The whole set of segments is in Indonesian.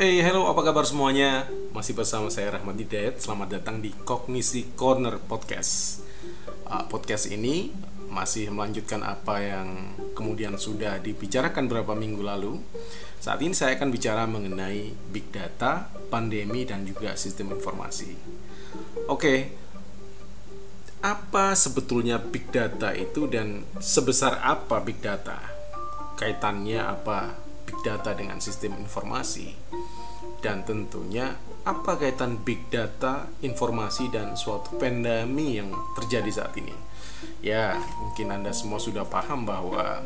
Hey, hello, apa kabar semuanya? Masih bersama saya Rahmat Hidayat. Selamat datang di Kognisi Corner Podcast. Uh, podcast ini masih melanjutkan apa yang kemudian sudah dibicarakan beberapa minggu lalu. Saat ini saya akan bicara mengenai big data, pandemi, dan juga sistem informasi. Oke, apa sebetulnya big data itu dan sebesar apa big data? Kaitannya apa big data dengan sistem informasi? Dan tentunya apa kaitan big data, informasi dan suatu pandemi yang terjadi saat ini. Ya, mungkin Anda semua sudah paham bahwa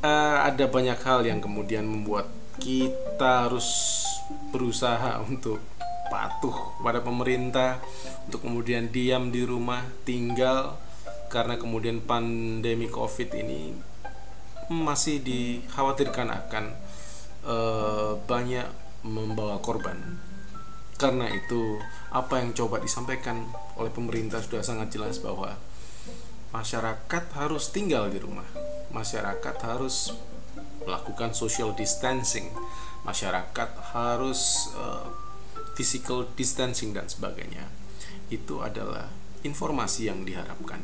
uh, ada banyak hal yang kemudian membuat kita harus berusaha untuk patuh pada pemerintah, untuk kemudian diam di rumah, tinggal karena kemudian pandemi Covid ini masih dikhawatirkan akan uh, banyak membawa korban. Karena itu, apa yang coba disampaikan oleh pemerintah sudah sangat jelas bahwa masyarakat harus tinggal di rumah. Masyarakat harus melakukan social distancing. Masyarakat harus uh, physical distancing dan sebagainya. Itu adalah informasi yang diharapkan.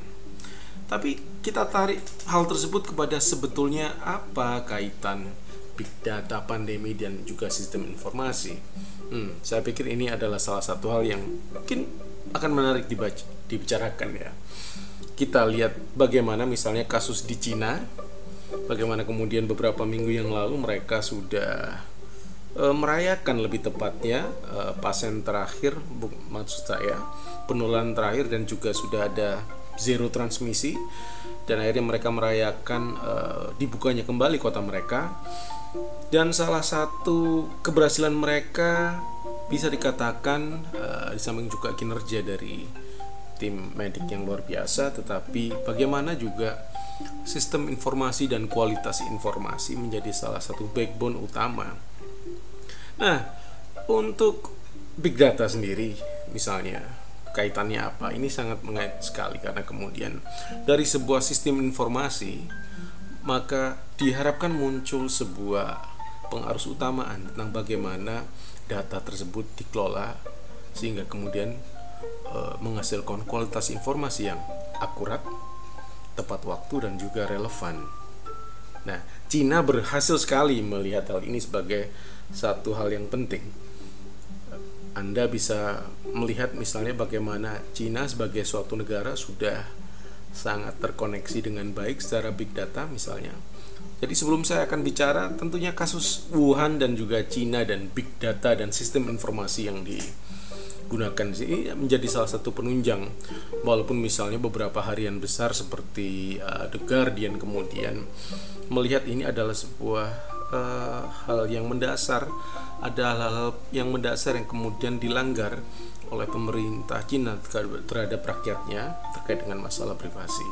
Tapi kita tarik hal tersebut kepada sebetulnya apa kaitan big data, pandemi dan juga sistem informasi. Hmm, saya pikir ini adalah salah satu hal yang mungkin akan menarik dibaca, dibicarakan ya. Kita lihat bagaimana misalnya kasus di Cina, bagaimana kemudian beberapa minggu yang lalu mereka sudah e, merayakan lebih tepatnya e, pasien terakhir, maksud saya penularan terakhir dan juga sudah ada zero transmisi dan akhirnya mereka merayakan e, dibukanya kembali kota mereka dan salah satu keberhasilan mereka bisa dikatakan uh, di samping juga kinerja dari tim medik yang luar biasa tetapi bagaimana juga sistem informasi dan kualitas informasi menjadi salah satu backbone utama. Nah untuk big data sendiri misalnya kaitannya apa? Ini sangat mengait sekali karena kemudian dari sebuah sistem informasi maka diharapkan muncul sebuah pengarus utamaan tentang bagaimana data tersebut dikelola sehingga kemudian e, menghasilkan kualitas informasi yang akurat, tepat waktu dan juga relevan. Nah, Cina berhasil sekali melihat hal ini sebagai satu hal yang penting. Anda bisa melihat misalnya bagaimana Cina sebagai suatu negara sudah sangat terkoneksi dengan baik secara big data misalnya. Jadi sebelum saya akan bicara tentunya kasus Wuhan dan juga Cina dan big data dan sistem informasi yang digunakan ini menjadi salah satu penunjang. Walaupun misalnya beberapa harian besar seperti uh, The Guardian kemudian melihat ini adalah sebuah uh, hal yang mendasar ada hal-hal yang mendasar yang kemudian dilanggar oleh pemerintah Cina terhadap rakyatnya terkait dengan masalah privasi.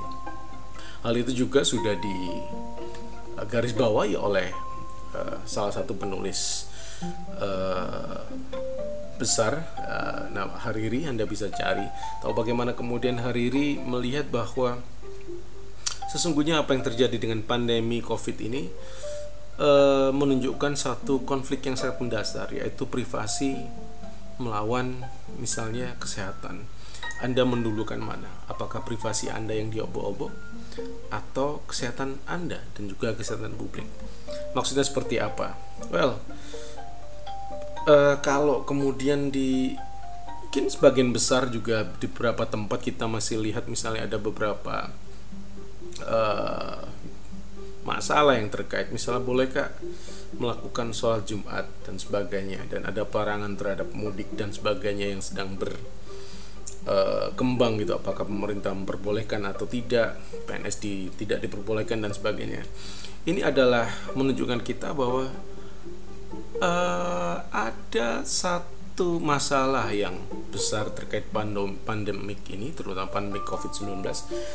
Hal itu juga sudah di garis bawahi oleh uh, salah satu penulis uh, besar uh, nah Hariri Anda bisa cari tahu bagaimana kemudian Hariri melihat bahwa sesungguhnya apa yang terjadi dengan pandemi Covid ini uh, menunjukkan satu konflik yang sangat mendasar yaitu privasi melawan misalnya kesehatan anda mendulukan mana? Apakah privasi Anda yang diobok-obok atau kesehatan Anda dan juga kesehatan publik? Maksudnya seperti apa? Well, uh, kalau kemudian di mungkin sebagian besar juga di beberapa tempat kita masih lihat misalnya ada beberapa uh, masalah yang terkait. Misalnya bolehkah melakukan sholat Jumat dan sebagainya dan ada pelarangan terhadap mudik dan sebagainya yang sedang ber uh, kembang gitu. Apakah pemerintah memperbolehkan atau tidak PNS di, tidak diperbolehkan dan sebagainya. Ini adalah menunjukkan kita bahwa uh, ada satu masalah yang besar terkait pandem pandemik ini terutama pandemik COVID-19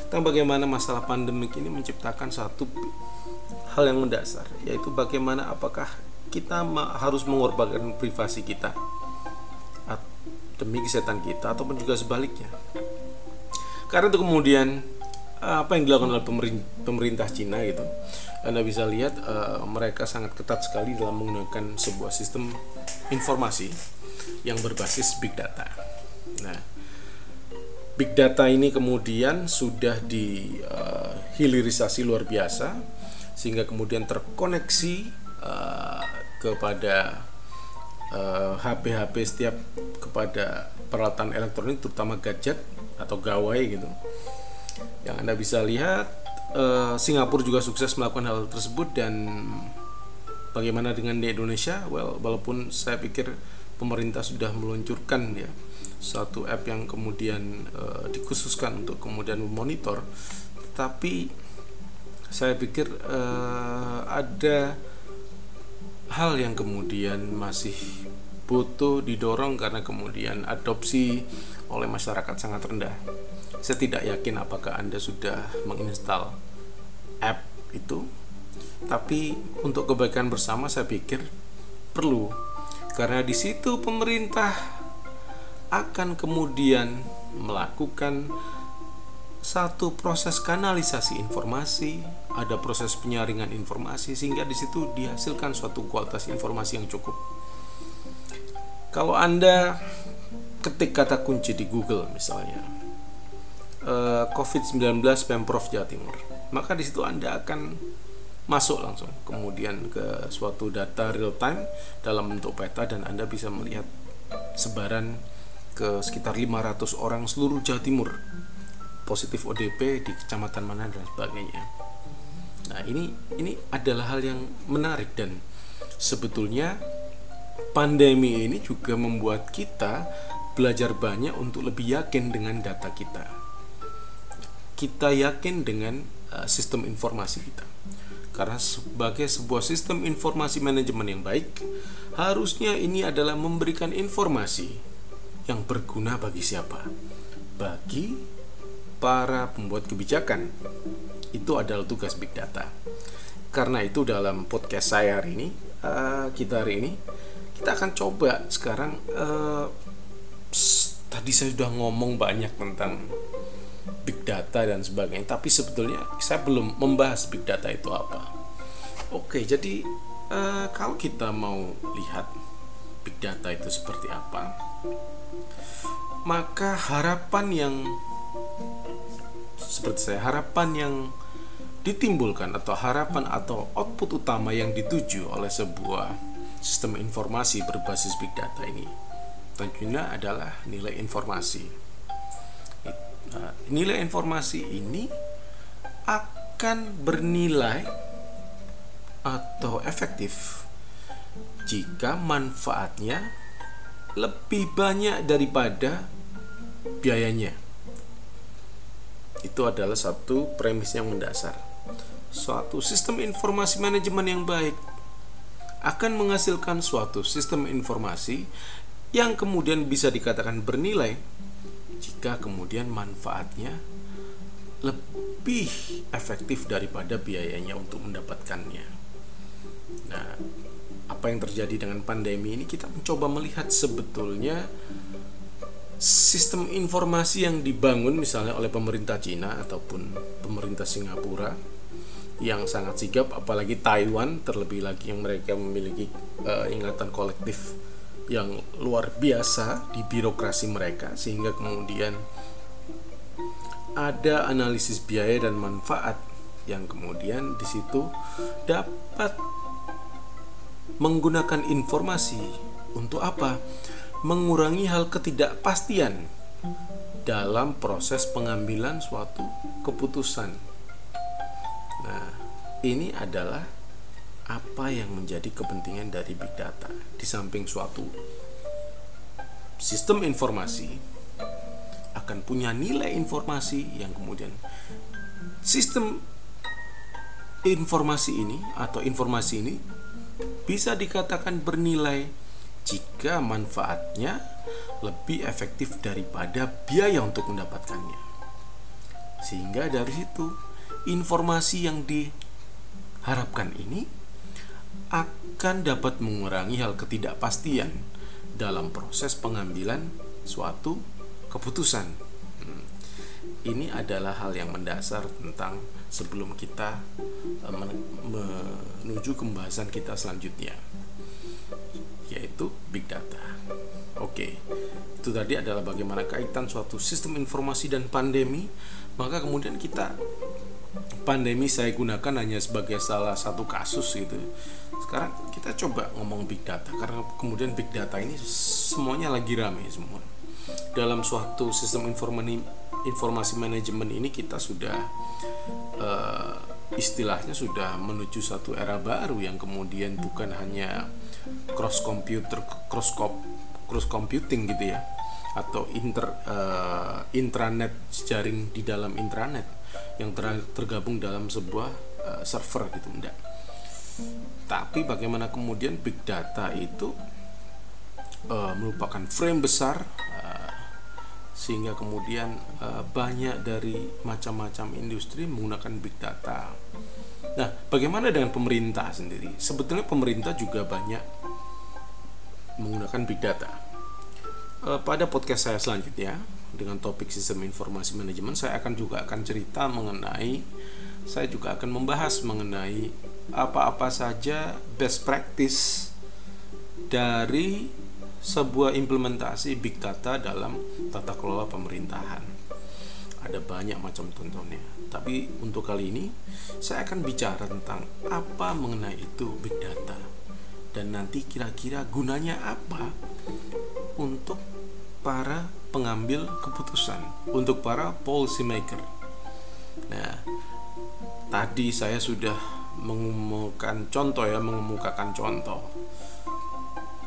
tentang bagaimana masalah pandemik ini menciptakan satu hal yang mendasar yaitu bagaimana apakah kita harus mengorbankan privasi kita demi kesehatan kita ataupun juga sebaliknya. Karena itu kemudian apa yang dilakukan oleh pemerintah Cina gitu anda bisa lihat uh, mereka sangat ketat sekali dalam menggunakan sebuah sistem informasi yang berbasis big data. Nah, big data ini kemudian sudah dihilirisasi uh, luar biasa sehingga kemudian terkoneksi uh, kepada HP-HP uh, setiap kepada peralatan elektronik terutama gadget atau gawai gitu. Yang Anda bisa lihat uh, Singapura juga sukses melakukan hal tersebut dan bagaimana dengan di Indonesia? Well, walaupun saya pikir pemerintah sudah meluncurkan ya satu app yang kemudian uh, dikhususkan untuk kemudian memonitor, tapi saya pikir uh, ada hal yang kemudian masih butuh didorong karena kemudian adopsi oleh masyarakat sangat rendah. Saya tidak yakin apakah Anda sudah menginstal app itu, tapi untuk kebaikan bersama saya pikir perlu karena di situ pemerintah akan kemudian melakukan satu proses kanalisasi informasi, ada proses penyaringan informasi sehingga di situ dihasilkan suatu kualitas informasi yang cukup. Kalau Anda ketik kata kunci di Google misalnya, eh, COVID-19 Pemprov Jawa Timur. Maka di situ Anda akan masuk langsung kemudian ke suatu data real time dalam bentuk peta dan Anda bisa melihat sebaran ke sekitar 500 orang seluruh Jawa Timur positif ODP di kecamatan mana dan sebagainya. Nah, ini ini adalah hal yang menarik dan sebetulnya pandemi ini juga membuat kita belajar banyak untuk lebih yakin dengan data kita kita yakin dengan uh, sistem informasi kita. Karena sebagai sebuah sistem informasi manajemen yang baik, harusnya ini adalah memberikan informasi yang berguna bagi siapa? Bagi para pembuat kebijakan. Itu adalah tugas big data. Karena itu dalam podcast saya hari ini, uh, kita hari ini, kita akan coba sekarang. Uh, tadi saya sudah ngomong banyak tentang big data dan sebagainya tapi sebetulnya saya belum membahas big data itu apa oke jadi uh, kalau kita mau lihat big data itu seperti apa maka harapan yang seperti saya harapan yang ditimbulkan atau harapan atau output utama yang dituju oleh sebuah sistem informasi berbasis big data ini tentunya adalah nilai informasi Nah, nilai informasi ini akan bernilai atau efektif jika manfaatnya lebih banyak daripada biayanya. Itu adalah satu premis yang mendasar. Suatu sistem informasi manajemen yang baik akan menghasilkan suatu sistem informasi yang kemudian bisa dikatakan bernilai jika kemudian manfaatnya lebih efektif daripada biayanya untuk mendapatkannya. Nah, apa yang terjadi dengan pandemi ini kita mencoba melihat sebetulnya sistem informasi yang dibangun misalnya oleh pemerintah Cina ataupun pemerintah Singapura yang sangat sigap apalagi Taiwan terlebih lagi yang mereka memiliki uh, ingatan kolektif yang luar biasa di birokrasi mereka sehingga kemudian ada analisis biaya dan manfaat yang kemudian di situ dapat menggunakan informasi untuk apa? Mengurangi hal ketidakpastian dalam proses pengambilan suatu keputusan. Nah, ini adalah apa yang menjadi kepentingan dari big data di samping suatu sistem informasi akan punya nilai informasi yang kemudian sistem informasi ini atau informasi ini bisa dikatakan bernilai jika manfaatnya lebih efektif daripada biaya untuk mendapatkannya. Sehingga dari situ informasi yang diharapkan ini akan dapat mengurangi hal ketidakpastian dalam proses pengambilan suatu keputusan. Hmm. ini adalah hal yang mendasar tentang sebelum kita uh, menuju pembahasan kita selanjutnya yaitu big data. Oke. Itu tadi adalah bagaimana kaitan suatu sistem informasi dan pandemi, maka kemudian kita pandemi saya gunakan hanya sebagai salah satu kasus gitu. Sekarang kita coba ngomong big data karena kemudian big data ini semuanya lagi rame semua. Dalam suatu sistem informasi informasi manajemen ini kita sudah uh, istilahnya sudah menuju satu era baru yang kemudian bukan hanya cross computer cross cross computing gitu ya atau inter uh, intranet jaring di dalam intranet yang ter tergabung dalam sebuah uh, server gitu enggak tapi bagaimana kemudian big data itu uh, merupakan frame besar uh, sehingga kemudian uh, banyak dari macam-macam industri menggunakan big data. Nah, bagaimana dengan pemerintah sendiri? Sebetulnya pemerintah juga banyak menggunakan big data. Uh, pada podcast saya selanjutnya dengan topik sistem informasi manajemen saya akan juga akan cerita mengenai saya juga akan membahas mengenai apa-apa saja best practice dari sebuah implementasi big data dalam tata kelola pemerintahan. Ada banyak macam contohnya. Tapi untuk kali ini saya akan bicara tentang apa mengenai itu big data. Dan nanti kira-kira gunanya apa untuk para pengambil keputusan, untuk para policy maker. Nah, tadi saya sudah mengumumkan contoh ya, mengemukakan contoh.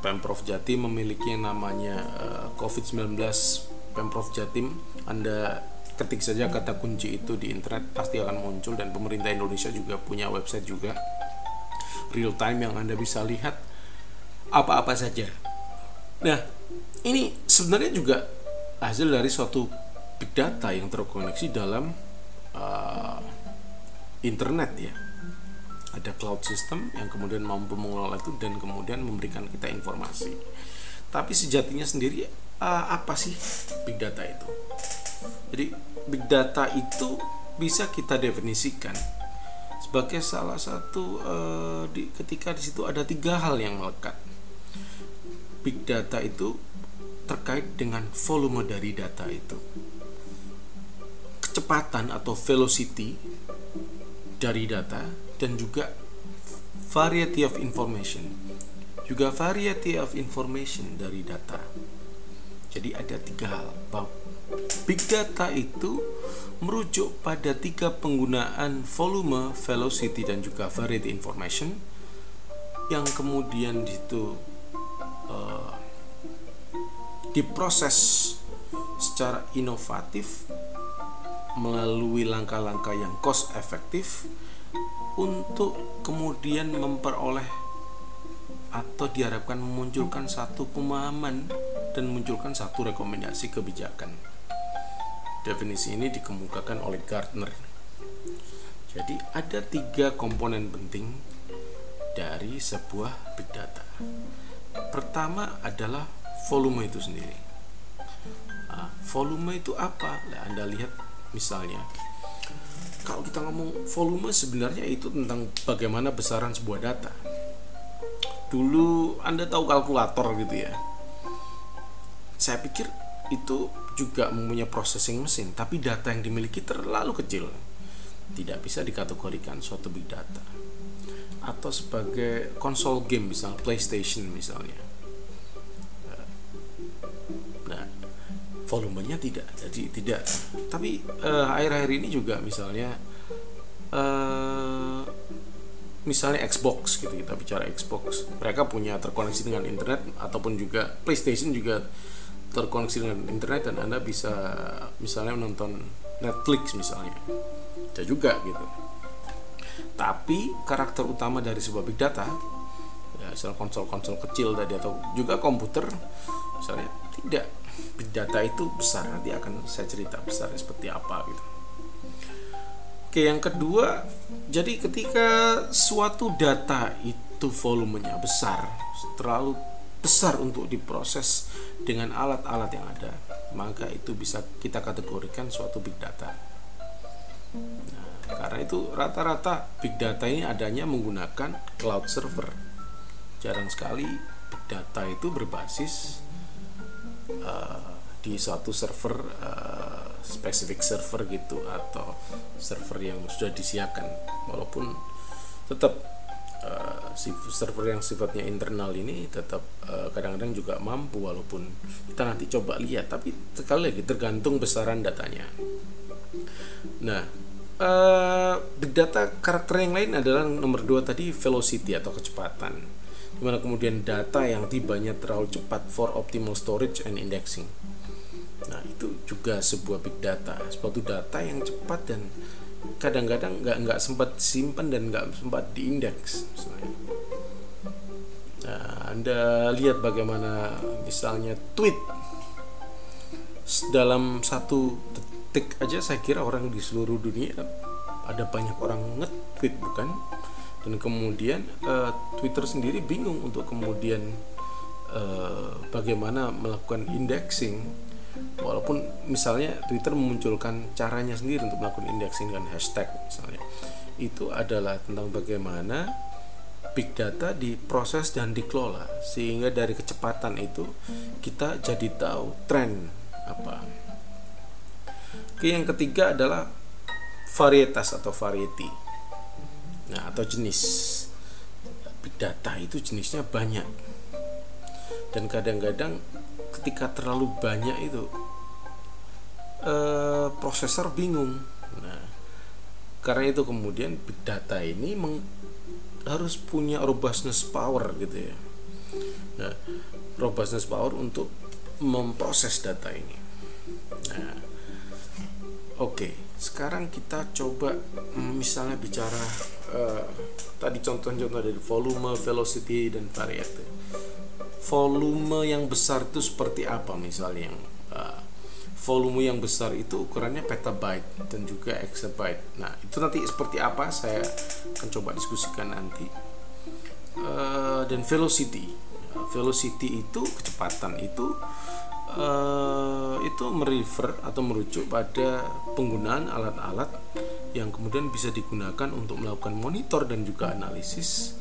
Pemprov Jatim memiliki namanya uh, eh, COVID-19 Pemprov Jatim Anda ketik saja kata kunci itu di internet pasti akan muncul dan pemerintah Indonesia juga punya website juga real time yang Anda bisa lihat apa-apa saja. Nah, ini sebenarnya juga hasil dari suatu big data yang terkoneksi dalam uh, internet ya ada cloud system yang kemudian mampu mengelola itu dan kemudian memberikan kita informasi. Tapi sejatinya sendiri uh, apa sih big data itu? Jadi big data itu bisa kita definisikan sebagai salah satu uh, di, ketika di situ ada tiga hal yang melekat. Big data itu terkait dengan volume dari data itu. Kecepatan atau velocity dari data dan juga variety of information juga variety of information dari data jadi ada tiga hal big data itu merujuk pada tiga penggunaan volume, velocity dan juga variety information yang kemudian itu uh, diproses secara inovatif melalui langkah-langkah yang cost efektif untuk kemudian memperoleh atau diharapkan memunculkan satu pemahaman dan munculkan satu rekomendasi kebijakan. Definisi ini dikemukakan oleh Gartner. Jadi ada tiga komponen penting dari sebuah big data. Pertama adalah volume itu sendiri. Nah, volume itu apa? Nah, anda lihat misalnya kalau kita ngomong volume sebenarnya itu tentang bagaimana besaran sebuah data. Dulu Anda tahu kalkulator gitu ya. Saya pikir itu juga mempunyai processing mesin, tapi data yang dimiliki terlalu kecil. Tidak bisa dikategorikan suatu big data. Atau sebagai konsol game misalnya PlayStation misalnya. volumenya tidak jadi tidak tapi uh, akhir-akhir ini juga misalnya uh, misalnya Xbox gitu kita bicara Xbox mereka punya terkoneksi dengan internet ataupun juga PlayStation juga terkoneksi dengan internet dan anda bisa misalnya menonton Netflix misalnya. Ada juga gitu. Tapi karakter utama dari sebuah big data ya misalnya konsol-konsol kecil tadi atau juga komputer misalnya tidak. Big data itu besar nanti akan saya cerita besar seperti apa gitu. Oke yang kedua jadi ketika suatu data itu volumenya besar terlalu besar untuk diproses dengan alat-alat yang ada maka itu bisa kita kategorikan suatu big data. Nah, karena itu rata-rata big data ini adanya menggunakan cloud server. Jarang sekali big data itu berbasis uh, di suatu server uh, spesifik server gitu atau server yang sudah disiapkan walaupun tetap uh, server yang sifatnya internal ini tetap kadang kadang-kadang juga mampu walaupun kita nanti coba lihat tapi sekali lagi tergantung besaran datanya. Nah uh, big data karakter yang lain adalah nomor dua tadi velocity atau kecepatan. Di mana kemudian data yang tibanya terlalu cepat for optimal storage and indexing. Nah, itu juga sebuah big data, suatu data yang cepat dan kadang-kadang nggak nggak sempat simpan dan nggak sempat diindeks. Nah, Anda lihat bagaimana misalnya tweet dalam satu detik aja saya kira orang di seluruh dunia ada banyak orang nge-tweet bukan? Dan kemudian uh, Twitter sendiri bingung untuk kemudian uh, bagaimana melakukan indexing walaupun misalnya Twitter memunculkan caranya sendiri untuk melakukan indexing dengan hashtag misalnya itu adalah tentang bagaimana big data diproses dan dikelola sehingga dari kecepatan itu kita jadi tahu tren apa. Oke, yang ketiga adalah varietas atau variety. Nah, atau jenis. Big data itu jenisnya banyak. Dan kadang-kadang ketika terlalu banyak itu eh, prosesor bingung. Nah, karena itu kemudian big data ini meng, harus punya robustness power gitu ya. Nah, robustness power untuk memproses data ini. Nah, oke, okay. sekarang kita coba mm, misalnya bicara uh, tadi contoh-contoh dari volume, velocity dan variety volume yang besar itu seperti apa misalnya yang uh, volume yang besar itu ukurannya petabyte dan juga exabyte. Nah itu nanti seperti apa saya akan coba diskusikan nanti. Uh, dan velocity, velocity itu kecepatan itu uh, itu merefer atau merujuk pada penggunaan alat-alat yang kemudian bisa digunakan untuk melakukan monitor dan juga analisis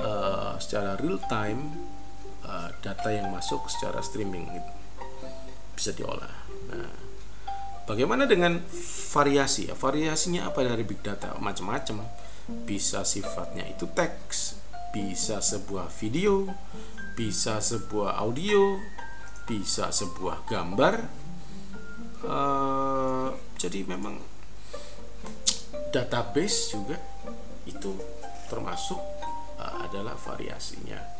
uh, secara real time uh, data yang masuk secara streaming gitu. bisa diolah. Nah, bagaimana dengan variasi? Ya, variasinya apa dari big data? Macam-macam. Bisa sifatnya itu teks, bisa sebuah video, bisa sebuah audio, bisa sebuah gambar. Uh, jadi memang database juga itu termasuk uh, adalah variasinya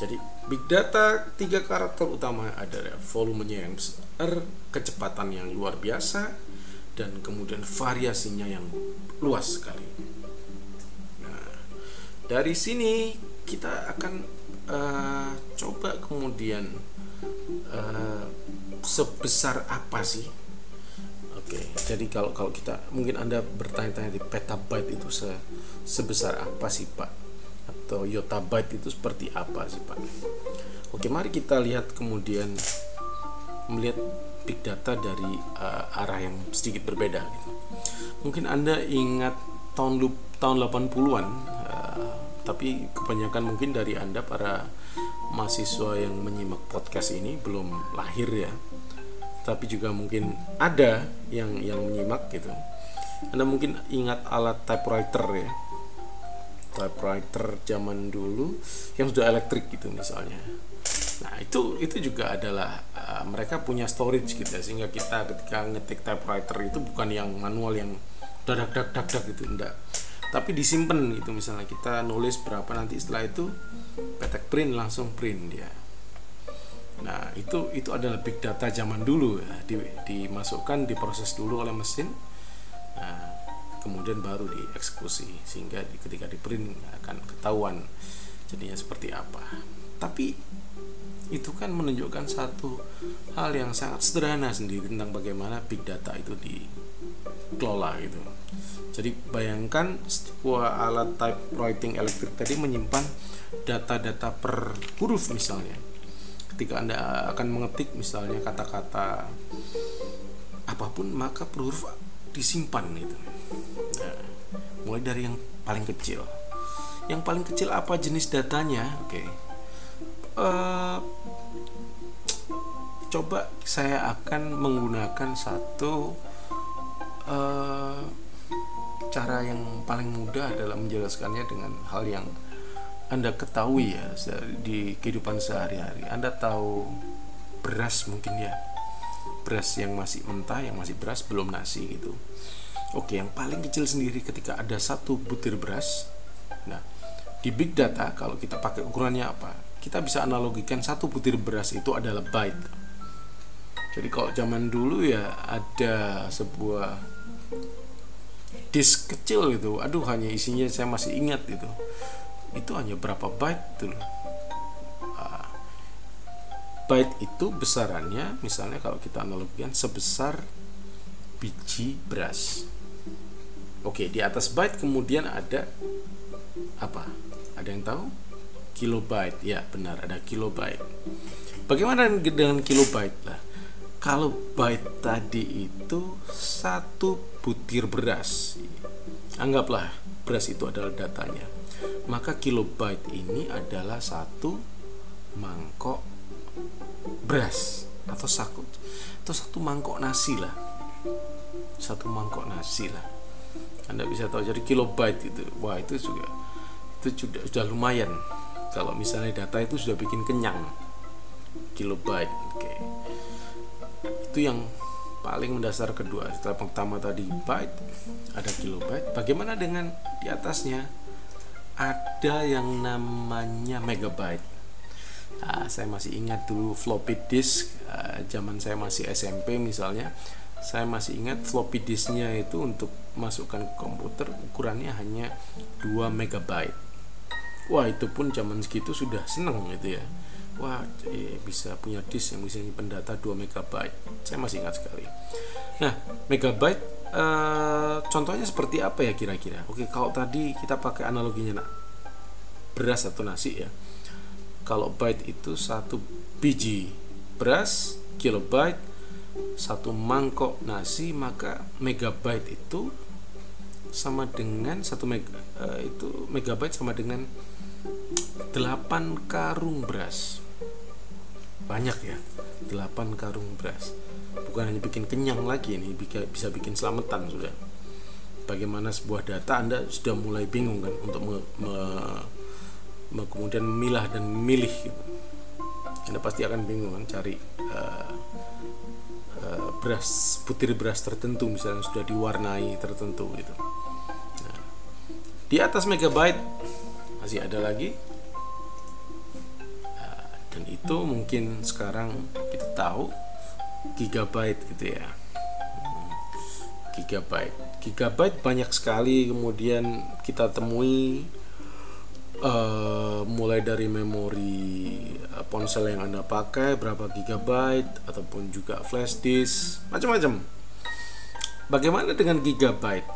jadi big data tiga karakter utama adalah volumenya yang besar, kecepatan yang luar biasa, dan kemudian variasinya yang luas sekali. Nah, dari sini kita akan uh, coba kemudian uh, sebesar apa sih? Oke, jadi kalau kalau kita mungkin anda bertanya-tanya di petabyte itu se, sebesar apa sih pak? Atau yotabyte itu seperti apa sih Pak? Oke, mari kita lihat kemudian melihat big data dari uh, arah yang sedikit berbeda gitu. Mungkin Anda ingat tahun tahun 80-an uh, tapi kebanyakan mungkin dari Anda para mahasiswa yang menyimak podcast ini belum lahir ya. Tapi juga mungkin ada yang yang menyimak gitu. Anda mungkin ingat alat typewriter ya typewriter zaman dulu yang sudah elektrik gitu misalnya. Nah itu itu juga adalah uh, mereka punya storage gitu ya sehingga kita ketika ngetik typewriter itu bukan yang manual yang dadak dak dak dak gitu enggak tapi disimpan gitu misalnya kita nulis berapa nanti setelah itu petek print langsung print dia. Nah itu itu adalah big data zaman dulu ya di, dimasukkan diproses dulu oleh mesin. Nah kemudian baru dieksekusi sehingga ketika di print akan ketahuan jadinya seperti apa. Tapi itu kan menunjukkan satu hal yang sangat sederhana sendiri tentang bagaimana big data itu dikelola gitu. Jadi bayangkan sebuah alat typewriting elektrik tadi menyimpan data-data per huruf misalnya. Ketika anda akan mengetik misalnya kata-kata apa pun maka per huruf disimpan gitu mulai dari yang paling kecil. Yang paling kecil apa jenis datanya? Oke. Okay. uh, eh, coba saya akan menggunakan satu uh, cara yang paling mudah adalah menjelaskannya dengan hal yang anda ketahui ya di kehidupan sehari-hari. Anda tahu beras mungkin ya? Beras yang masih mentah yang masih beras belum nasi gitu Oke yang paling kecil sendiri ketika ada satu butir beras Nah di big data kalau kita pakai ukurannya apa kita bisa analogikan satu butir beras itu adalah byte. Jadi kalau zaman dulu ya ada sebuah disk kecil gitu aduh hanya isinya saya masih ingat gitu itu hanya berapa byte itu loh. Uh, byte itu besarannya misalnya kalau kita analogikan sebesar biji beras oke di atas byte kemudian ada apa? Ada yang tahu? Kilobyte. Ya benar ada kilobyte. Bagaimana dengan kilobyte lah? Kalau byte tadi itu satu butir beras. Anggaplah beras itu adalah datanya. Maka kilobyte ini adalah satu mangkok beras atau satu atau satu mangkok nasi lah. Satu mangkok nasi lah anda bisa tahu jadi kilobyte itu wah itu juga itu sudah sudah lumayan kalau misalnya data itu sudah bikin kenyang kilobyte oke okay. itu yang paling mendasar kedua setelah pertama tadi byte ada kilobyte bagaimana dengan di atasnya ada yang namanya megabyte. Nah, saya masih ingat dulu floppy disk uh, zaman saya masih SMP misalnya. Saya masih ingat floppy disknya itu untuk masukkan ke komputer ukurannya hanya 2 megabyte. Wah, itu pun zaman segitu sudah seneng gitu ya. Wah, eh, bisa punya disk yang bisa nyimpen data 2 megabyte. Saya masih ingat sekali. Nah, megabyte Uh, contohnya seperti apa ya kira-kira? Oke, kalau tadi kita pakai analoginya nak beras atau nasi ya. Kalau byte itu satu biji beras, kilobyte satu mangkok nasi, maka megabyte itu sama dengan satu mega, uh, itu megabyte sama dengan 8 karung beras. Banyak ya, 8 karung beras bukan hanya bikin kenyang lagi ini bisa bikin selamatan sudah bagaimana sebuah data anda sudah mulai bingung kan untuk me, me, me, kemudian memilah dan memilih gitu. anda pasti akan bingung kan cari uh, beras butir beras tertentu misalnya sudah diwarnai tertentu gitu. Nah, di atas megabyte masih ada lagi. Nah, dan itu mungkin sekarang kita tahu gigabyte gitu ya. Hmm, gigabyte. Gigabyte banyak sekali kemudian kita temui uh, mulai dari memori uh, ponsel yang anda pakai berapa gigabyte ataupun juga flash disk macam-macam. Bagaimana dengan gigabyte?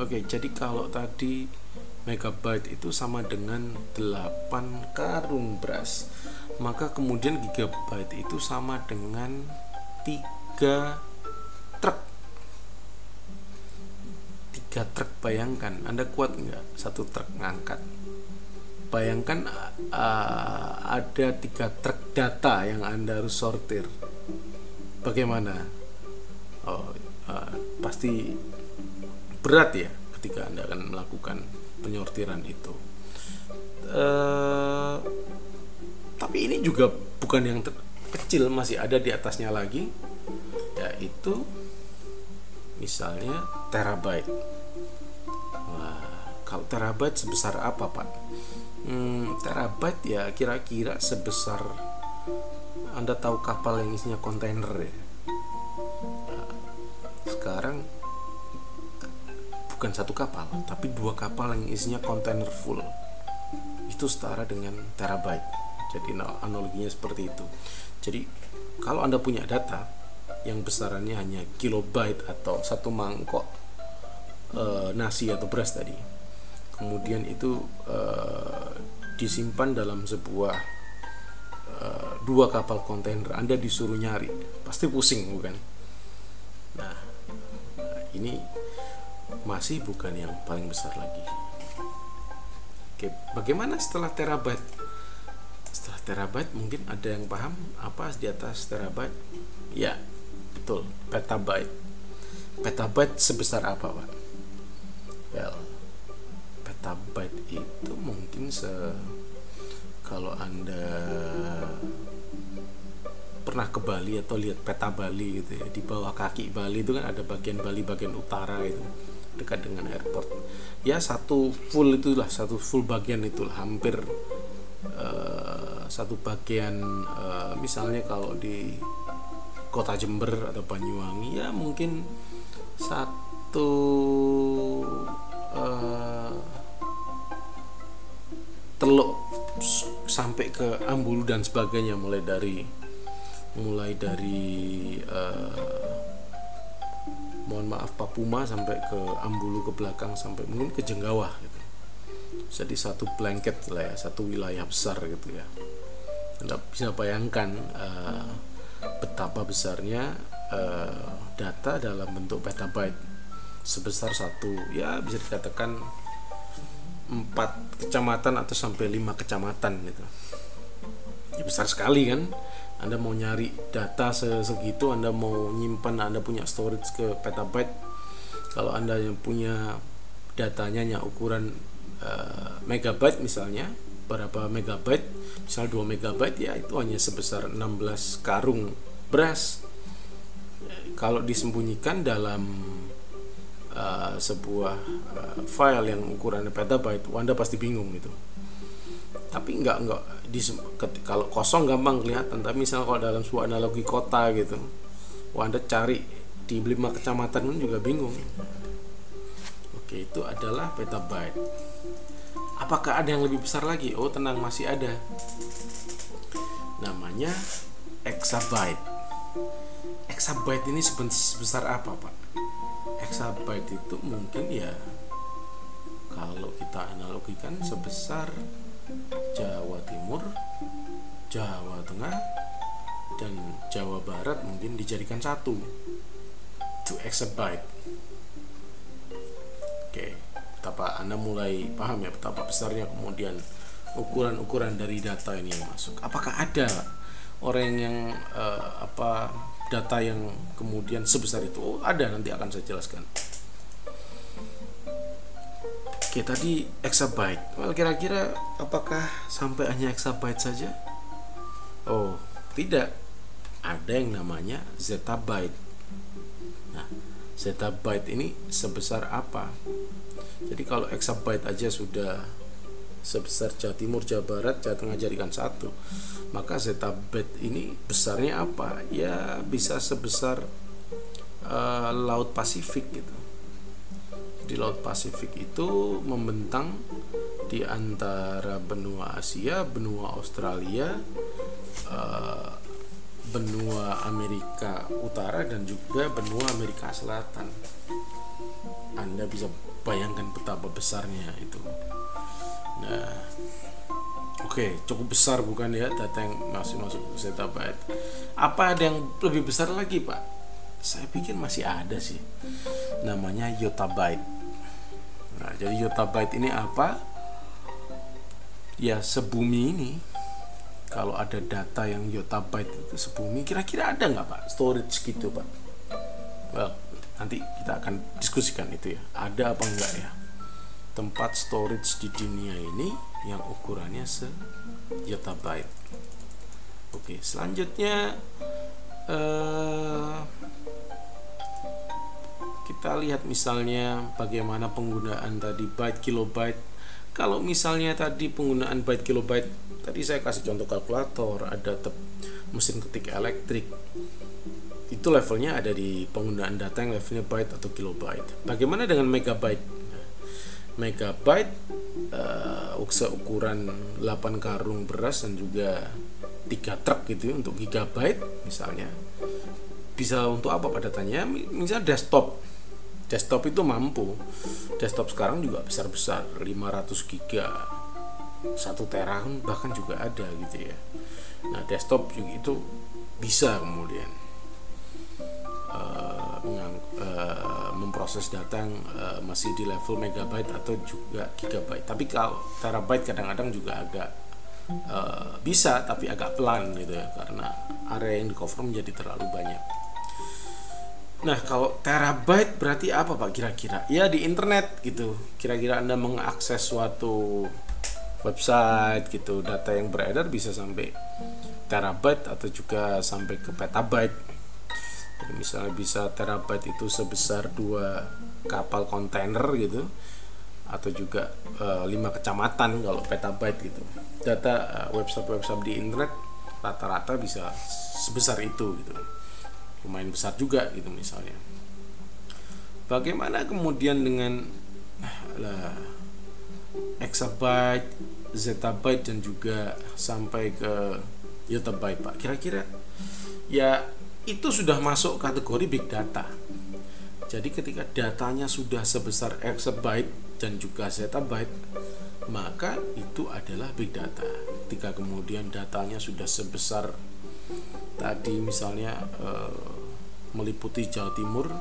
Oke jadi kalau tadi megabyte itu sama dengan 8 karung beras. Maka kemudian gigabyte itu sama dengan tiga truk. Tiga truk bayangkan anda kuat nggak satu truk ngangkat bayangkan uh, ada tiga truk data yang anda harus sortir. Bagaimana? Oh uh, pasti berat ya ketika anda akan melakukan penyortiran itu. Uh, tapi ini juga bukan yang kecil masih ada di atasnya lagi yaitu misalnya terabyte. Wah, kalau terabyte sebesar apa pak hmm, terabyte ya kira-kira sebesar anda tahu kapal yang isinya kontainer ya? Nah, sekarang bukan satu kapal tapi dua kapal yang isinya kontainer full. Itu setara dengan terabyte. Jadi analoginya seperti itu. Jadi kalau Anda punya data yang besarannya hanya kilobyte atau satu mangkok e, nasi atau beras tadi, kemudian itu e, disimpan dalam sebuah uh, dua kapal kontainer. Anda disuruh nyari. Pasti pusing bukan? Nah ini masih bukan yang paling besar lagi. Oke bagaimana setelah terabyte? Setelah terabyte mungkin ada yang paham apa di atas terabyte? Ya betul. Petabyte. Petabyte sebesar apa pak? Well petabyte itu mungkin se kalau anda pernah ke Bali atau lihat peta Bali gitu ya di bawah kaki Bali itu kan ada bagian Bali bagian utara itu dekat dengan airport. Ya satu full itulah satu full bagian itulah hampir uh, satu bagian uh, misalnya kalau di kota Jember atau Banyuwangi ya mungkin satu uh, teluk sampai ke Ambulu dan sebagainya mulai dari mulai dari uh, mohon maaf Papuma sampai ke Ambulu ke belakang sampai mungkin ke Jenggawah gitu. Jadi satu blanket lah ya, satu wilayah besar gitu ya. Anda bisa bayangkan uh, betapa besarnya uh, data dalam bentuk petabyte sebesar satu ya bisa dikatakan empat kecamatan atau sampai lima kecamatan gitu. Ya besar sekali kan. Anda mau nyari data segitu Anda mau nyimpan Anda punya storage ke petabyte. Kalau Anda yang punya datanya yang ukuran uh, megabyte misalnya berapa megabyte misal 2 megabyte ya itu hanya sebesar 16 karung beras. Kalau disembunyikan dalam uh, sebuah uh, file yang ukurannya petabyte Anda pasti bingung gitu. Tapi nggak nggak di kalau kosong gampang kelihatan tapi misalnya kalau dalam sebuah analogi kota gitu anda cari di lima kecamatan pun juga bingung. Oke itu adalah petabyte. Apakah ada yang lebih besar lagi? Oh tenang masih ada. Namanya exabyte. Exabyte ini sebesar apa pak exabyte itu mungkin ya kalau kita analogikan sebesar Jawa Timur, Jawa Tengah, dan Jawa Barat mungkin dijadikan satu. To exabyte. Oke, betapa Anda mulai paham ya betapa besarnya kemudian ukuran-ukuran dari data ini yang masuk. Apakah ada orang yang uh, apa data yang kemudian sebesar itu? Oh, ada nanti akan saya jelaskan. Oke, tadi exabyte. Well, kira-kira apakah sampai hanya exabyte saja? Oh, tidak. Ada yang namanya zettabyte. Nah, zettabyte ini sebesar apa? Jadi kalau exabyte aja sudah sebesar Jawa Timur, Jawa Barat, Jawa Tengah jadikan satu, maka zettabyte ini besarnya apa? Ya bisa sebesar uh, Laut Pasifik gitu di Laut Pasifik itu membentang di antara benua Asia, benua Australia, uh, benua Amerika Utara dan juga benua Amerika Selatan. Anda bisa bayangkan betapa besarnya itu. Nah, oke, okay, cukup besar bukan ya data yang masih masuk ke zettabyte. Apa ada yang lebih besar lagi, Pak? Saya pikir masih ada sih. Namanya yottabyte Nah, jadi yottabyte ini apa? Ya sebumi ini kalau ada data yang yottabyte itu sebumi kira-kira ada nggak pak storage gitu pak? Well nanti kita akan diskusikan itu ya ada apa enggak ya tempat storage di dunia ini yang ukurannya se yottabyte. Oke selanjutnya uh, kita lihat misalnya bagaimana penggunaan tadi byte kilobyte. Kalau misalnya tadi penggunaan byte kilobyte tadi saya kasih contoh kalkulator ada mesin ketik elektrik. Itu levelnya ada di penggunaan data yang levelnya byte atau kilobyte. Bagaimana dengan megabyte megabyte uh, seukuran 8 karung beras dan juga 3 truk gitu ya, untuk gigabyte misalnya. Bisa untuk apa pada tanya? Misalnya desktop. Desktop itu mampu. Desktop sekarang juga besar-besar 500 giga satu tera bahkan juga ada gitu ya. Nah desktop juga itu bisa kemudian uh, uh, memproses data yang uh, masih di level megabyte atau juga gigabyte tapi kalau terabyte kadang-kadang juga agak uh, bisa tapi agak pelan gitu ya karena area yang di cover menjadi terlalu banyak Nah, kalau terabyte berarti apa Pak kira-kira? Ya di internet gitu. Kira-kira Anda mengakses suatu website gitu, data yang beredar bisa sampai terabyte atau juga sampai ke petabyte. Jadi misalnya bisa terabyte itu sebesar dua kapal kontainer gitu. Atau juga e, lima kecamatan kalau petabyte gitu. Data e, website-website di internet rata-rata bisa sebesar itu gitu. Lumayan besar juga gitu misalnya. Bagaimana kemudian dengan lah exabyte zettabyte dan juga sampai ke yottabyte pak? Kira-kira ya itu sudah masuk kategori big data. Jadi ketika datanya sudah sebesar exabyte dan juga zettabyte maka itu adalah big data. Ketika kemudian datanya sudah sebesar tadi misalnya eh, meliputi Jawa Timur,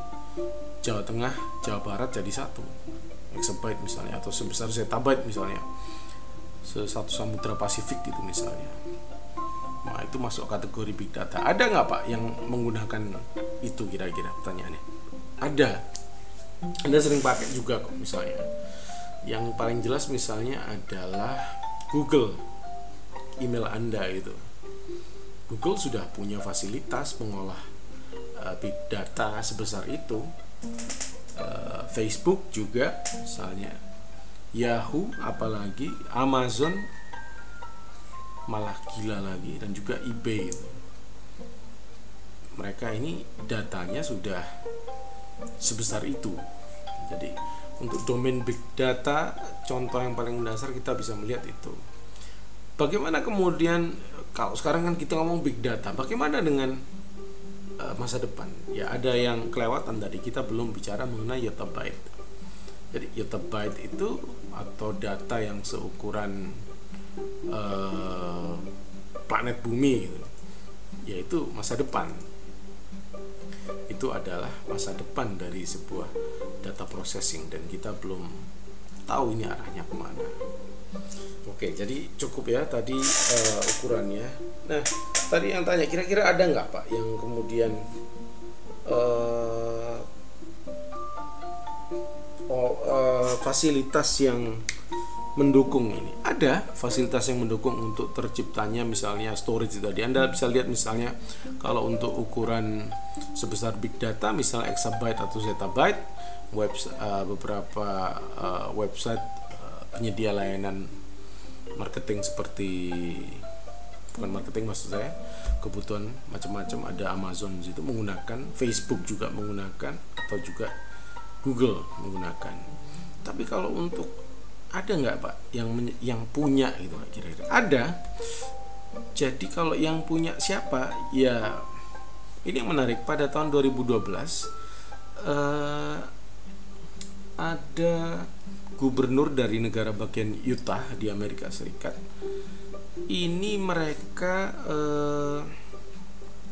Jawa Tengah, Jawa Barat jadi satu. Exabyte misalnya atau sebesar zettabyte misalnya. Satu samudra Pasifik gitu misalnya itu masuk kategori big data. Ada nggak pak yang menggunakan itu kira-kira? Pertanyaannya. Ada. Anda sering pakai juga kok misalnya. Yang paling jelas misalnya adalah Google email anda itu Google sudah punya fasilitas mengolah uh, big data sebesar itu. Uh, Facebook juga misalnya. Yahoo apalagi Amazon malah gila lagi dan juga eBay mereka ini datanya sudah sebesar itu jadi untuk domain big data contoh yang paling mendasar kita bisa melihat itu bagaimana kemudian kalau sekarang kan kita ngomong big data bagaimana dengan uh, masa depan. Ya ada yang kelewatan tadi kita belum bicara mengenai yottabyte. Jadi yottabyte itu atau data yang seukuran uh, planet bumi gitu. yaitu masa depan. Itu adalah masa depan dari sebuah data processing dan kita belum tahu ini arahnya ke mana. Oke, jadi cukup ya tadi uh, ukurannya. Nah, tadi yang tanya kira-kira ada nggak pak yang kemudian uh, oh, uh, fasilitas yang mendukung ini. Ada fasilitas yang mendukung untuk terciptanya misalnya storage tadi. Anda bisa lihat misalnya kalau untuk ukuran sebesar big data misalnya exabyte atau zettabyte web uh, beberapa uh, website uh, penyedia layanan marketing seperti bukan marketing maksud saya kebutuhan macam-macam. Ada Amazon di situ menggunakan Facebook juga menggunakan atau juga Google menggunakan. Tapi kalau untuk ada nggak pak yang yang punya itu kira-kira? Ada. Jadi kalau yang punya siapa? Ya ini yang menarik. Pada tahun 2012 eh, ada gubernur dari negara bagian Utah di Amerika Serikat. Ini mereka eh,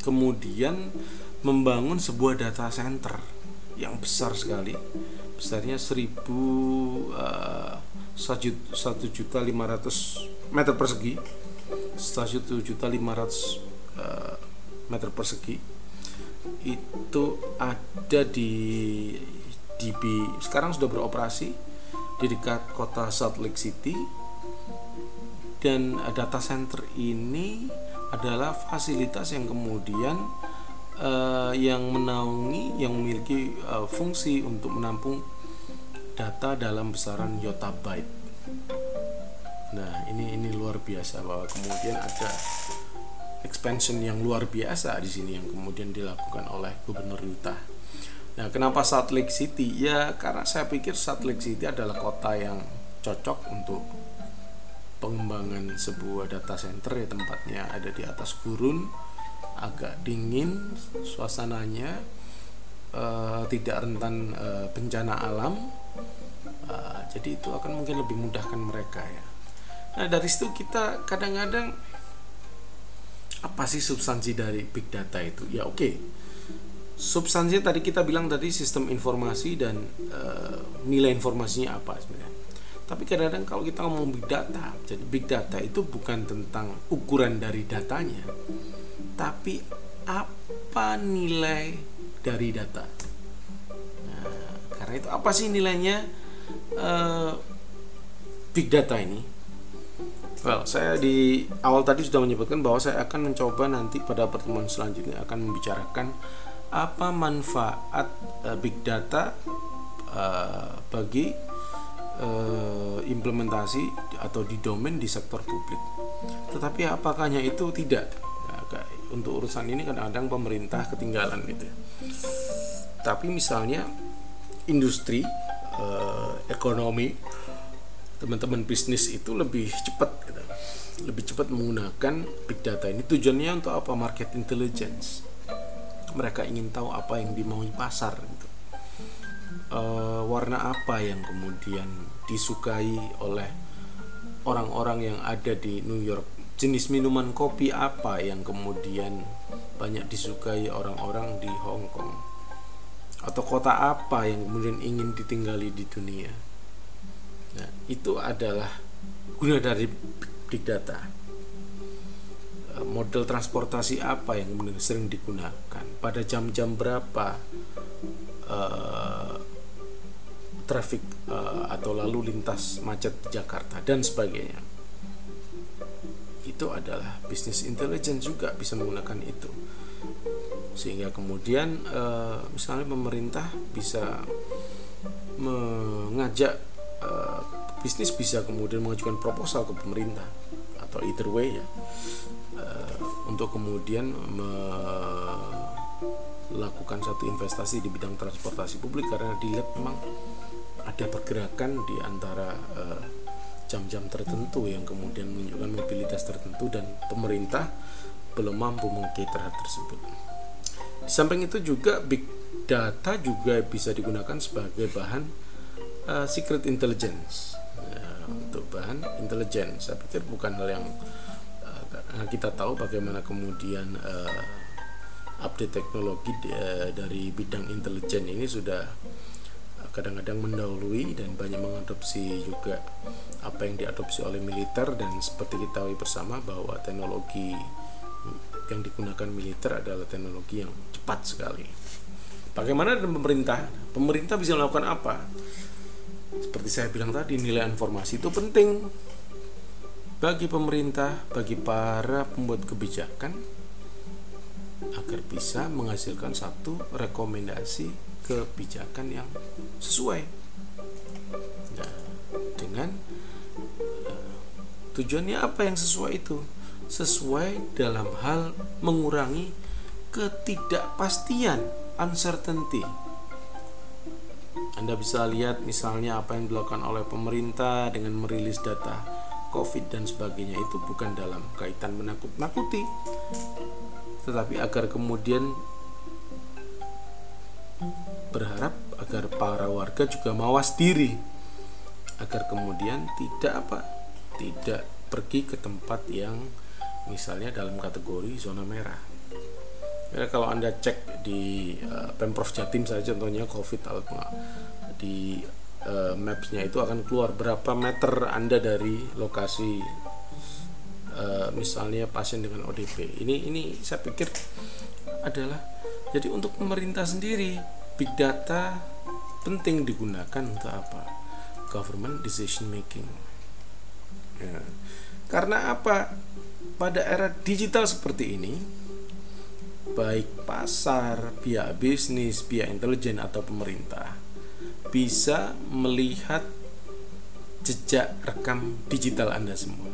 kemudian membangun sebuah data center yang besar sekali. Besarnya seribu eh, satu juta lima ratus meter persegi. Satu juta lima ratus eh, meter persegi. Itu ada di DB sekarang sudah beroperasi di dekat kota Salt Lake City. Dan data center ini adalah fasilitas yang kemudian uh, yang menaungi yang memiliki uh, fungsi untuk menampung data dalam besaran yottabyte. Nah, ini ini luar biasa bahwa kemudian ada expansion yang luar biasa di sini yang kemudian dilakukan oleh Gubernur Utah. Nah, kenapa Salt Lake City? Ya, karena saya pikir Salt Lake City adalah kota yang cocok untuk pengembangan sebuah data center ya tempatnya ada di atas gurun agak dingin suasananya uh, tidak rentan uh, bencana alam uh, jadi itu akan mungkin lebih mudahkan mereka ya Nah dari situ kita kadang-kadang apa sih substansi dari big data itu? Ya oke, okay. substansinya tadi kita bilang tadi sistem informasi dan uh, nilai informasinya apa sebenarnya. Tapi kadang-kadang kalau kita ngomong big data, jadi big data itu bukan tentang ukuran dari datanya, tapi apa nilai dari data. Nah, karena itu apa sih nilainya uh, big data ini? Well, saya di awal tadi sudah menyebutkan bahwa saya akan mencoba nanti pada pertemuan selanjutnya akan membicarakan apa manfaat uh, big data uh, bagi uh, implementasi atau di domain di sektor publik. Tetapi apakahnya itu tidak? Nah, untuk urusan ini kadang-kadang pemerintah ketinggalan gitu. Tapi misalnya industri, uh, ekonomi teman-teman bisnis itu lebih cepat gitu. lebih cepat menggunakan big data ini. Tujuannya untuk apa? Market intelligence. Mereka ingin tahu apa yang dimaui pasar gitu. uh, warna apa yang kemudian disukai oleh orang-orang yang ada di New York? Jenis minuman kopi apa yang kemudian banyak disukai orang-orang di Hong Kong atau kota apa yang kemudian ingin ditinggali di dunia Nah, itu adalah guna dari big data. Eh, model transportasi apa yang kemudian sering digunakan? Pada jam-jam berapa uh, traffic uh, atau lalu lintas macet di Jakarta dan sebagainya. Itu adalah bisnis intelligence juga bisa menggunakan itu. Sehingga kemudian uh, misalnya pemerintah bisa mengajak uh, bisnis bisa kemudian mengajukan proposal ke pemerintah atau either way ya uh, untuk kemudian melakukan satu investasi di bidang transportasi publik karena dilihat memang ada pergerakan di antara jam-jam tertentu yang kemudian menunjukkan mobilitas tertentu dan pemerintah belum mampu mengkater hal tersebut. Samping itu juga big data juga bisa digunakan sebagai bahan uh, secret intelligence. Ya, untuk bahan intelijen saya pikir bukan hal yang uh, kita tahu bagaimana kemudian uh, update teknologi uh, dari bidang intelijen ini sudah kadang-kadang mendahului dan banyak mengadopsi juga apa yang diadopsi oleh militer dan seperti kita tahu bersama bahwa teknologi yang digunakan militer adalah teknologi yang cepat sekali. Bagaimana dengan pemerintah? Pemerintah bisa melakukan apa? seperti saya bilang tadi nilai informasi itu penting bagi pemerintah, bagi para pembuat kebijakan agar bisa menghasilkan satu rekomendasi kebijakan yang sesuai nah, dengan uh, tujuannya apa yang sesuai itu sesuai dalam hal mengurangi ketidakpastian uncertainty. Anda bisa lihat misalnya apa yang dilakukan oleh pemerintah dengan merilis data COVID dan sebagainya. Itu bukan dalam kaitan menakut-nakuti, tetapi agar kemudian berharap agar para warga juga mawas diri agar kemudian tidak apa tidak pergi ke tempat yang misalnya dalam kategori zona merah. Ya, kalau anda cek di uh, pemprov jatim saja contohnya covid di uh, mapsnya itu akan keluar berapa meter anda dari lokasi uh, misalnya pasien dengan ODP ini ini saya pikir adalah jadi untuk pemerintah sendiri big data penting digunakan untuk apa? Government decision making. Ya. karena apa pada era digital seperti ini baik pasar, pihak bisnis, pihak intelijen atau pemerintah bisa melihat jejak rekam digital Anda semua.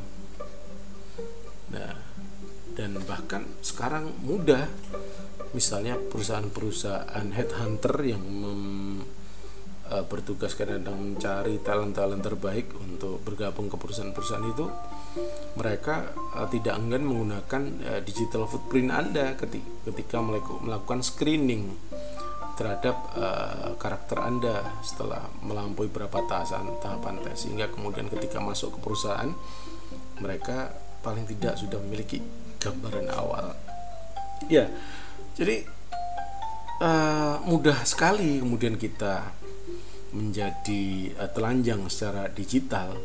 Nah, dan bahkan sekarang mudah misalnya perusahaan-perusahaan headhunter yang mem, uh, bertugas kadang-kadang mencari talent-talent terbaik untuk bergabung ke perusahaan-perusahaan itu mereka uh, tidak enggan menggunakan uh, digital footprint Anda ketika, ketika melakukan screening terhadap uh, karakter Anda setelah melampaui beberapa tahapan tahapan tes. Sehingga kemudian ketika masuk ke perusahaan mereka paling tidak sudah memiliki gambaran awal. Ya, jadi uh, mudah sekali kemudian kita menjadi uh, telanjang secara digital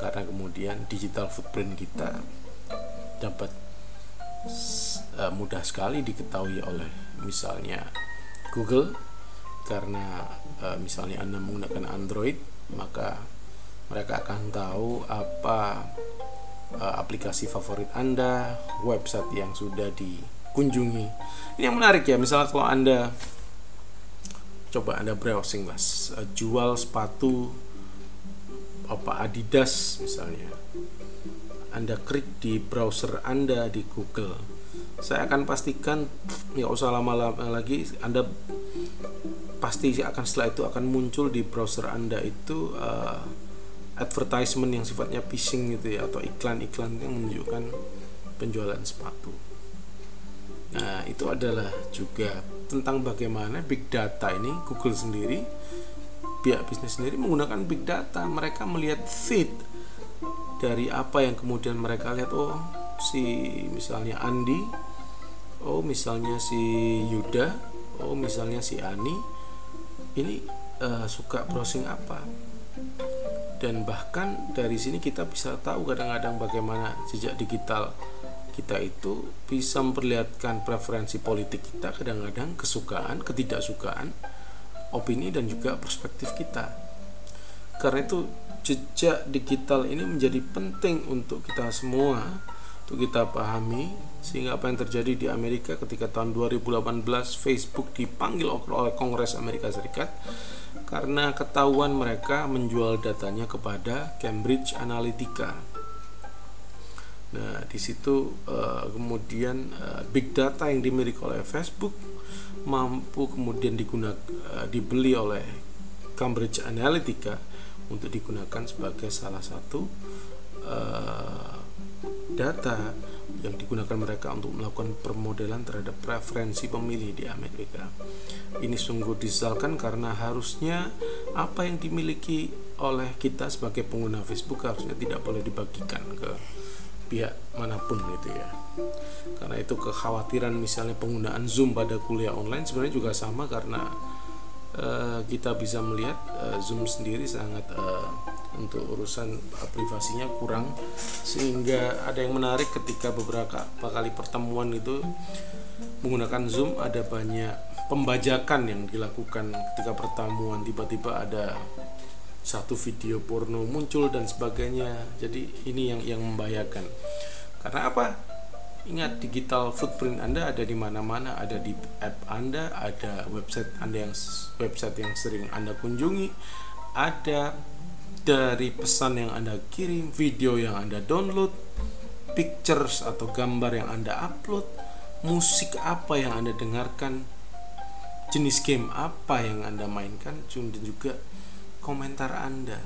karena kemudian digital footprint kita dapat uh, mudah sekali diketahui oleh misalnya Google karena uh, misalnya Anda menggunakan Android maka mereka akan tahu apa uh, aplikasi favorit Anda, website yang sudah dikunjungi. Ini yang menarik ya, misalnya kalau Anda coba Anda browsing uh, jual sepatu apa Adidas misalnya. Anda klik di browser Anda di Google. Saya akan pastikan nggak usah lama-lama lagi Anda pasti akan setelah itu akan muncul di browser Anda itu uh, advertisement yang sifatnya phishing gitu ya atau iklan-iklan yang menunjukkan penjualan sepatu. Nah, itu adalah juga tentang bagaimana big data ini Google sendiri pihak bisnis sendiri menggunakan big data. Mereka melihat feed dari apa yang kemudian mereka lihat. Oh si misalnya Andi, oh misalnya si Yuda, oh misalnya si Ani ini uh, suka browsing apa? Dan bahkan dari sini kita bisa tahu kadang-kadang bagaimana jejak digital kita itu bisa memperlihatkan preferensi politik kita kadang-kadang kesukaan ketidaksukaan opini dan juga perspektif kita karena itu jejak digital ini menjadi penting untuk kita semua untuk kita pahami sehingga apa yang terjadi di Amerika ketika tahun 2018 Facebook dipanggil oleh Kongres Amerika Serikat karena ketahuan mereka menjual datanya kepada Cambridge Analytica. Nah, di situ uh, kemudian uh, big data yang dimiliki oleh Facebook mampu kemudian digunakan uh, dibeli oleh Cambridge Analytica untuk digunakan sebagai salah satu uh, data yang digunakan mereka untuk melakukan permodelan terhadap preferensi pemilih di Amerika. Ini sungguh disesalkan karena harusnya apa yang dimiliki oleh kita sebagai pengguna Facebook harusnya tidak boleh dibagikan ke pihak mana pun gitu ya. Karena itu kekhawatiran misalnya penggunaan Zoom pada kuliah online sebenarnya juga sama karena uh, kita bisa melihat uh, Zoom sendiri sangat uh, untuk urusan privasinya kurang sehingga ada yang menarik ketika beberapa kali pertemuan itu menggunakan Zoom ada banyak pembajakan yang dilakukan ketika pertemuan tiba-tiba ada satu video porno muncul dan sebagainya. Jadi ini yang yang membahayakan. Karena apa? Ingat digital footprint Anda ada di mana-mana. Ada di app Anda ada website Anda yang website yang sering Anda kunjungi. Ada dari pesan yang Anda kirim, video yang Anda download, pictures atau gambar yang Anda upload, musik apa yang Anda dengarkan, jenis game apa yang Anda mainkan, dan juga komentar Anda.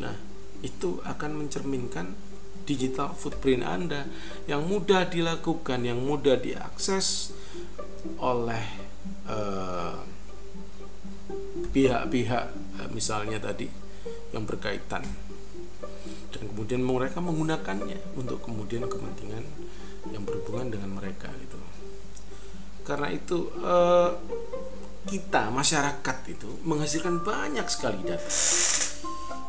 Nah, itu akan mencerminkan digital footprint Anda yang mudah dilakukan, yang mudah diakses oleh uh, pihak-pihak uh, misalnya tadi yang berkaitan dan kemudian mereka menggunakannya untuk kemudian kepentingan yang berhubungan dengan mereka gitu karena itu eh, kita masyarakat itu menghasilkan banyak sekali data.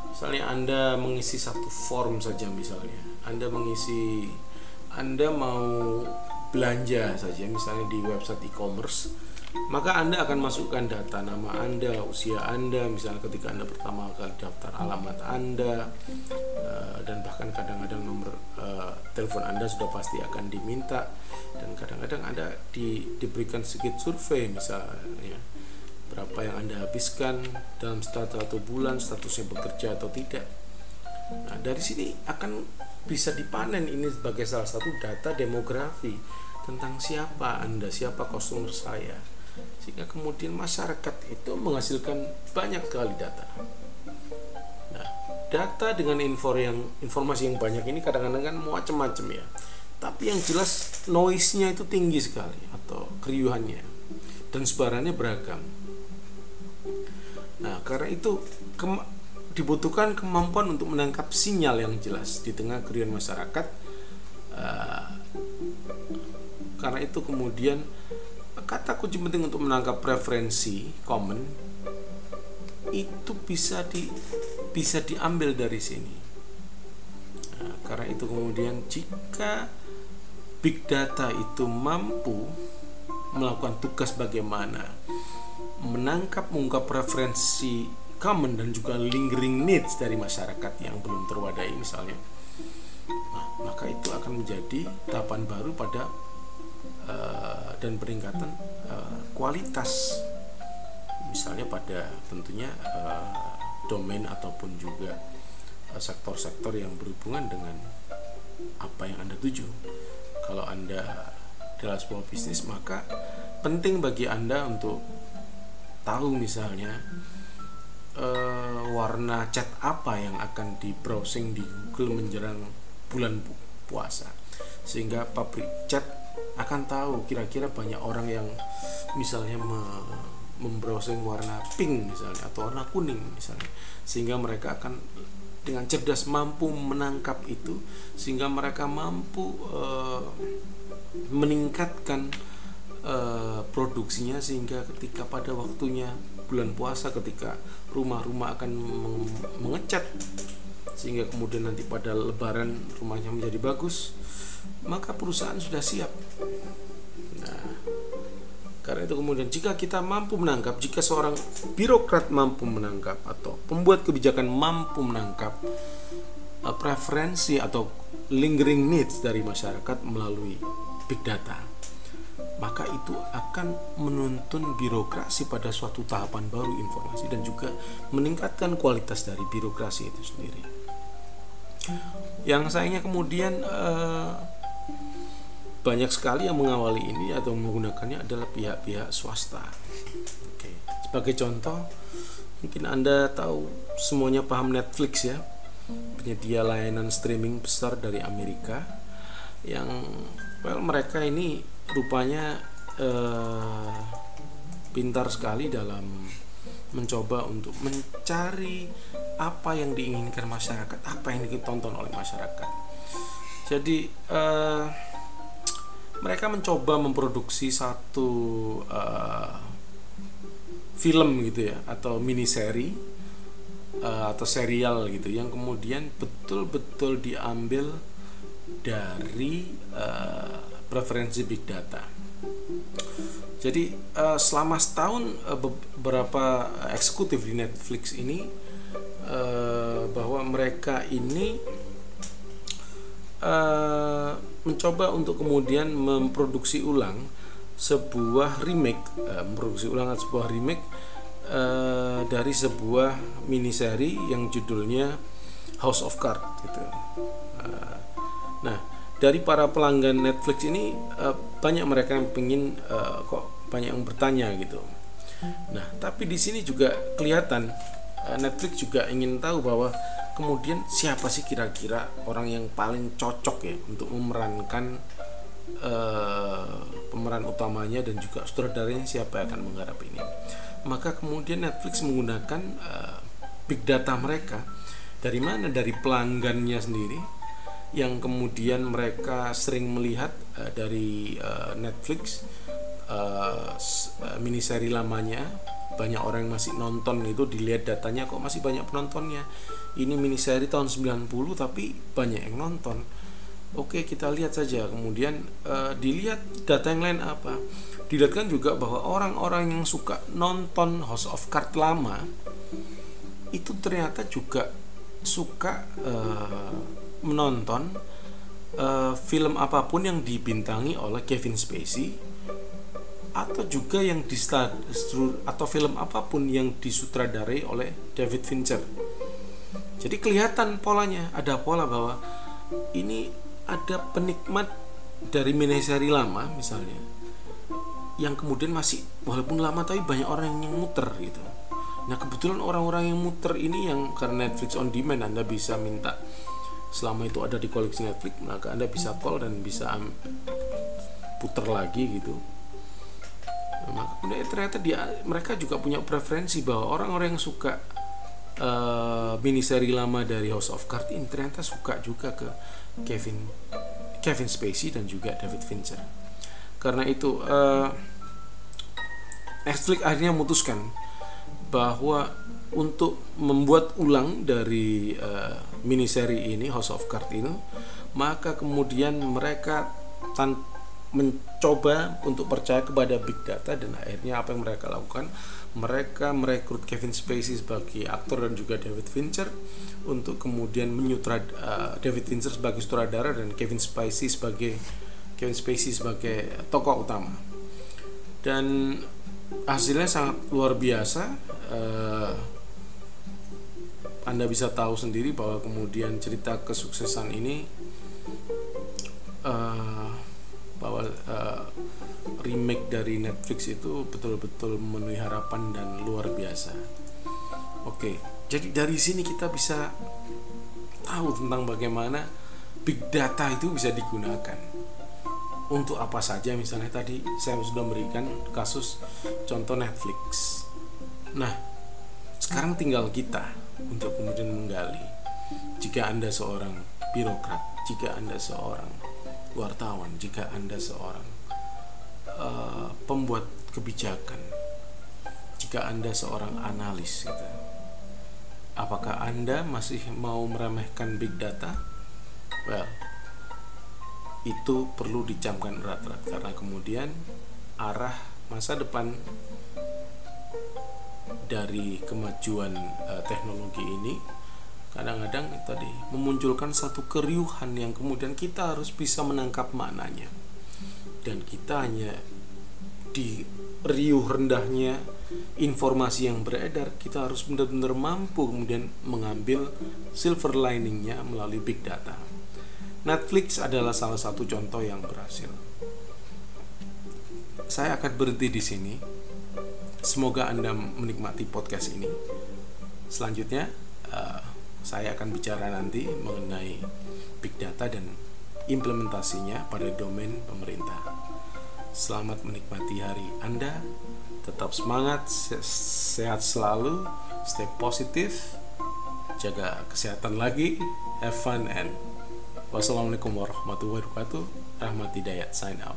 Misalnya anda mengisi satu form saja misalnya. Anda mengisi anda mau belanja saja misalnya di website e-commerce maka Anda akan masukkan data nama Anda, usia Anda, misalnya ketika Anda pertama kali daftar alamat Anda, uh, dan bahkan kadang-kadang nomor uh, telepon Anda sudah pasti akan diminta, dan kadang-kadang Anda di, diberikan sedikit survei misalnya berapa yang Anda habiskan dalam satu bulan, statusnya bekerja atau tidak. Nah, dari sini akan bisa dipanen ini sebagai salah satu data demografi tentang siapa Anda, siapa customer saya sehingga kemudian masyarakat itu menghasilkan banyak sekali data. Nah, data dengan info yang informasi yang banyak ini kadang-kadang kan macam-macam ya. Tapi yang jelas noise-nya itu tinggi sekali atau keriuhannya dan sebarannya beragam. Nah, karena itu dibutuhkan kemampuan untuk menangkap sinyal yang jelas di tengah keriuhan masyarakat. Uh, karena itu kemudian kata kunci penting untuk menangkap preferensi common itu bisa di bisa diambil dari sini. Nah, karena itu kemudian jika big data itu mampu melakukan tugas bagaimana menangkap mengungkap preferensi common dan juga lingering needs dari masyarakat yang belum terwadai misalnya nah, maka itu akan menjadi tahapan baru pada uh, dan peningkatan uh, kualitas. Misalnya pada tentunya uh, domain ataupun juga sektor-sektor uh, yang berhubungan dengan apa yang anda tuju. Kalau anda dalam sebuah bisnis maka penting bagi anda untuk tahu misalnya uh, warna cat apa yang akan di browsing di Google menjelang bulan pu puasa. Sehingga pabrik cat akan tahu kira-kira banyak orang yang misalnya me membrowsing warna pink misalnya atau warna kuning misalnya. Sehingga mereka akan dengan cerdas mampu menangkap itu sehingga mereka mampu uh, meningkatkan uh, produksinya sehingga ketika pada waktunya bulan puasa ketika rumah-rumah akan mengecat sehingga kemudian nanti pada lebaran rumahnya menjadi bagus maka perusahaan sudah siap nah karena itu kemudian jika kita mampu menangkap jika seorang birokrat mampu menangkap atau pembuat kebijakan mampu menangkap uh, preferensi atau lingering needs dari masyarakat melalui big data maka itu akan menuntun birokrasi pada suatu tahapan baru informasi dan juga meningkatkan kualitas dari birokrasi itu sendiri. Yang sayangnya kemudian eh, banyak sekali yang mengawali ini atau menggunakannya adalah pihak-pihak swasta. Oke. Sebagai contoh, mungkin Anda tahu semuanya paham Netflix ya, penyedia layanan streaming besar dari Amerika yang well mereka ini rupanya uh, pintar sekali dalam mencoba untuk mencari apa yang diinginkan masyarakat, apa yang ditonton oleh masyarakat. Jadi uh, mereka mencoba memproduksi satu uh, film gitu ya, atau mini seri uh, atau serial gitu, yang kemudian betul-betul diambil dari uh, preferensi big data. Jadi uh, selama setahun uh, beberapa eksekutif di Netflix ini uh, bahwa mereka ini uh, mencoba untuk kemudian memproduksi ulang sebuah remake, uh, memproduksi ulang sebuah remake uh, dari sebuah miniseri yang judulnya House of Cards gitu. Uh, nah dari para pelanggan Netflix ini banyak mereka yang uh, kok banyak yang bertanya gitu. Nah, tapi di sini juga kelihatan Netflix juga ingin tahu bahwa kemudian siapa sih kira-kira orang yang paling cocok ya untuk memerankan uh, pemeran utamanya dan juga sutradaranya siapa yang akan menggarap ini. Maka kemudian Netflix menggunakan uh, big data mereka. Dari mana? Dari pelanggannya sendiri yang kemudian mereka sering melihat uh, dari uh, Netflix uh, mini seri lamanya banyak orang yang masih nonton itu dilihat datanya kok masih banyak penontonnya. Ini mini seri tahun 90 tapi banyak yang nonton. Oke kita lihat saja. Kemudian uh, dilihat data yang lain apa? Dilihatkan juga bahwa orang-orang yang suka nonton House of Cards lama itu ternyata juga suka uh, menonton uh, film apa pun yang dibintangi oleh Kevin Spacey atau juga yang di atau film apa pun yang disutradarai oleh David Fincher. Jadi kelihatan polanya, ada pola bahwa ini ada penikmat dari miniseri lama misalnya yang kemudian masih walaupun lama tapi banyak orang yang muter gitu. Nah kebetulan orang-orang yang muter ini yang karena Netflix on demand Anda bisa minta selama itu ada di koleksi Netflix maka anda bisa call dan bisa putar lagi gitu maka kemudian ternyata dia mereka juga punya preferensi bahwa orang-orang yang suka uh, mini seri lama dari House of Cards ini ternyata suka juga ke Kevin Kevin Spacey dan juga David Fincher. Karena itu uh, Netflix akhirnya memutuskan bahwa untuk membuat ulang dari uh, mini seri ini House of Cards ini maka kemudian mereka tan mencoba untuk percaya kepada big data dan akhirnya apa yang mereka lakukan? Mereka merekrut Kevin Spacey sebagai aktor dan juga David Fincher untuk kemudian menyutrad uh, David Fincher sebagai sutradara dan Kevin Spacey sebagai Kevin Spacey sebagai tokoh utama. Dan hasilnya sangat luar biasa uh, anda bisa tahu sendiri bahwa kemudian cerita kesuksesan ini uh, bahwa uh, remake dari Netflix itu betul-betul memenuhi harapan dan luar biasa. Oke, jadi dari sini kita bisa tahu tentang bagaimana big data itu bisa digunakan untuk apa saja misalnya tadi saya sudah memberikan kasus contoh Netflix. Nah, sekarang tinggal kita untuk kemudian menggali jika Anda seorang birokrat, jika Anda seorang wartawan, jika Anda seorang uh, pembuat kebijakan, jika Anda seorang analis, gitu, apakah Anda masih mau meremehkan big data? Well, itu perlu dicamkan erat-erat karena kemudian arah masa depan dari kemajuan uh, teknologi ini kadang-kadang tadi memunculkan satu keriuhan yang kemudian kita harus bisa menangkap maknanya. Dan kita hanya di riuh rendahnya informasi yang beredar kita harus benar-benar mampu kemudian mengambil silver liningnya melalui big data. Netflix adalah salah satu contoh yang berhasil. Saya akan berhenti di sini. Semoga anda menikmati podcast ini. Selanjutnya uh, saya akan bicara nanti mengenai big data dan implementasinya pada domain pemerintah. Selamat menikmati hari Anda. Tetap semangat, sehat selalu, stay positif, jaga kesehatan lagi, have fun and wassalamualaikum warahmatullahi wabarakatuh. Rahmat Hidayat sign out.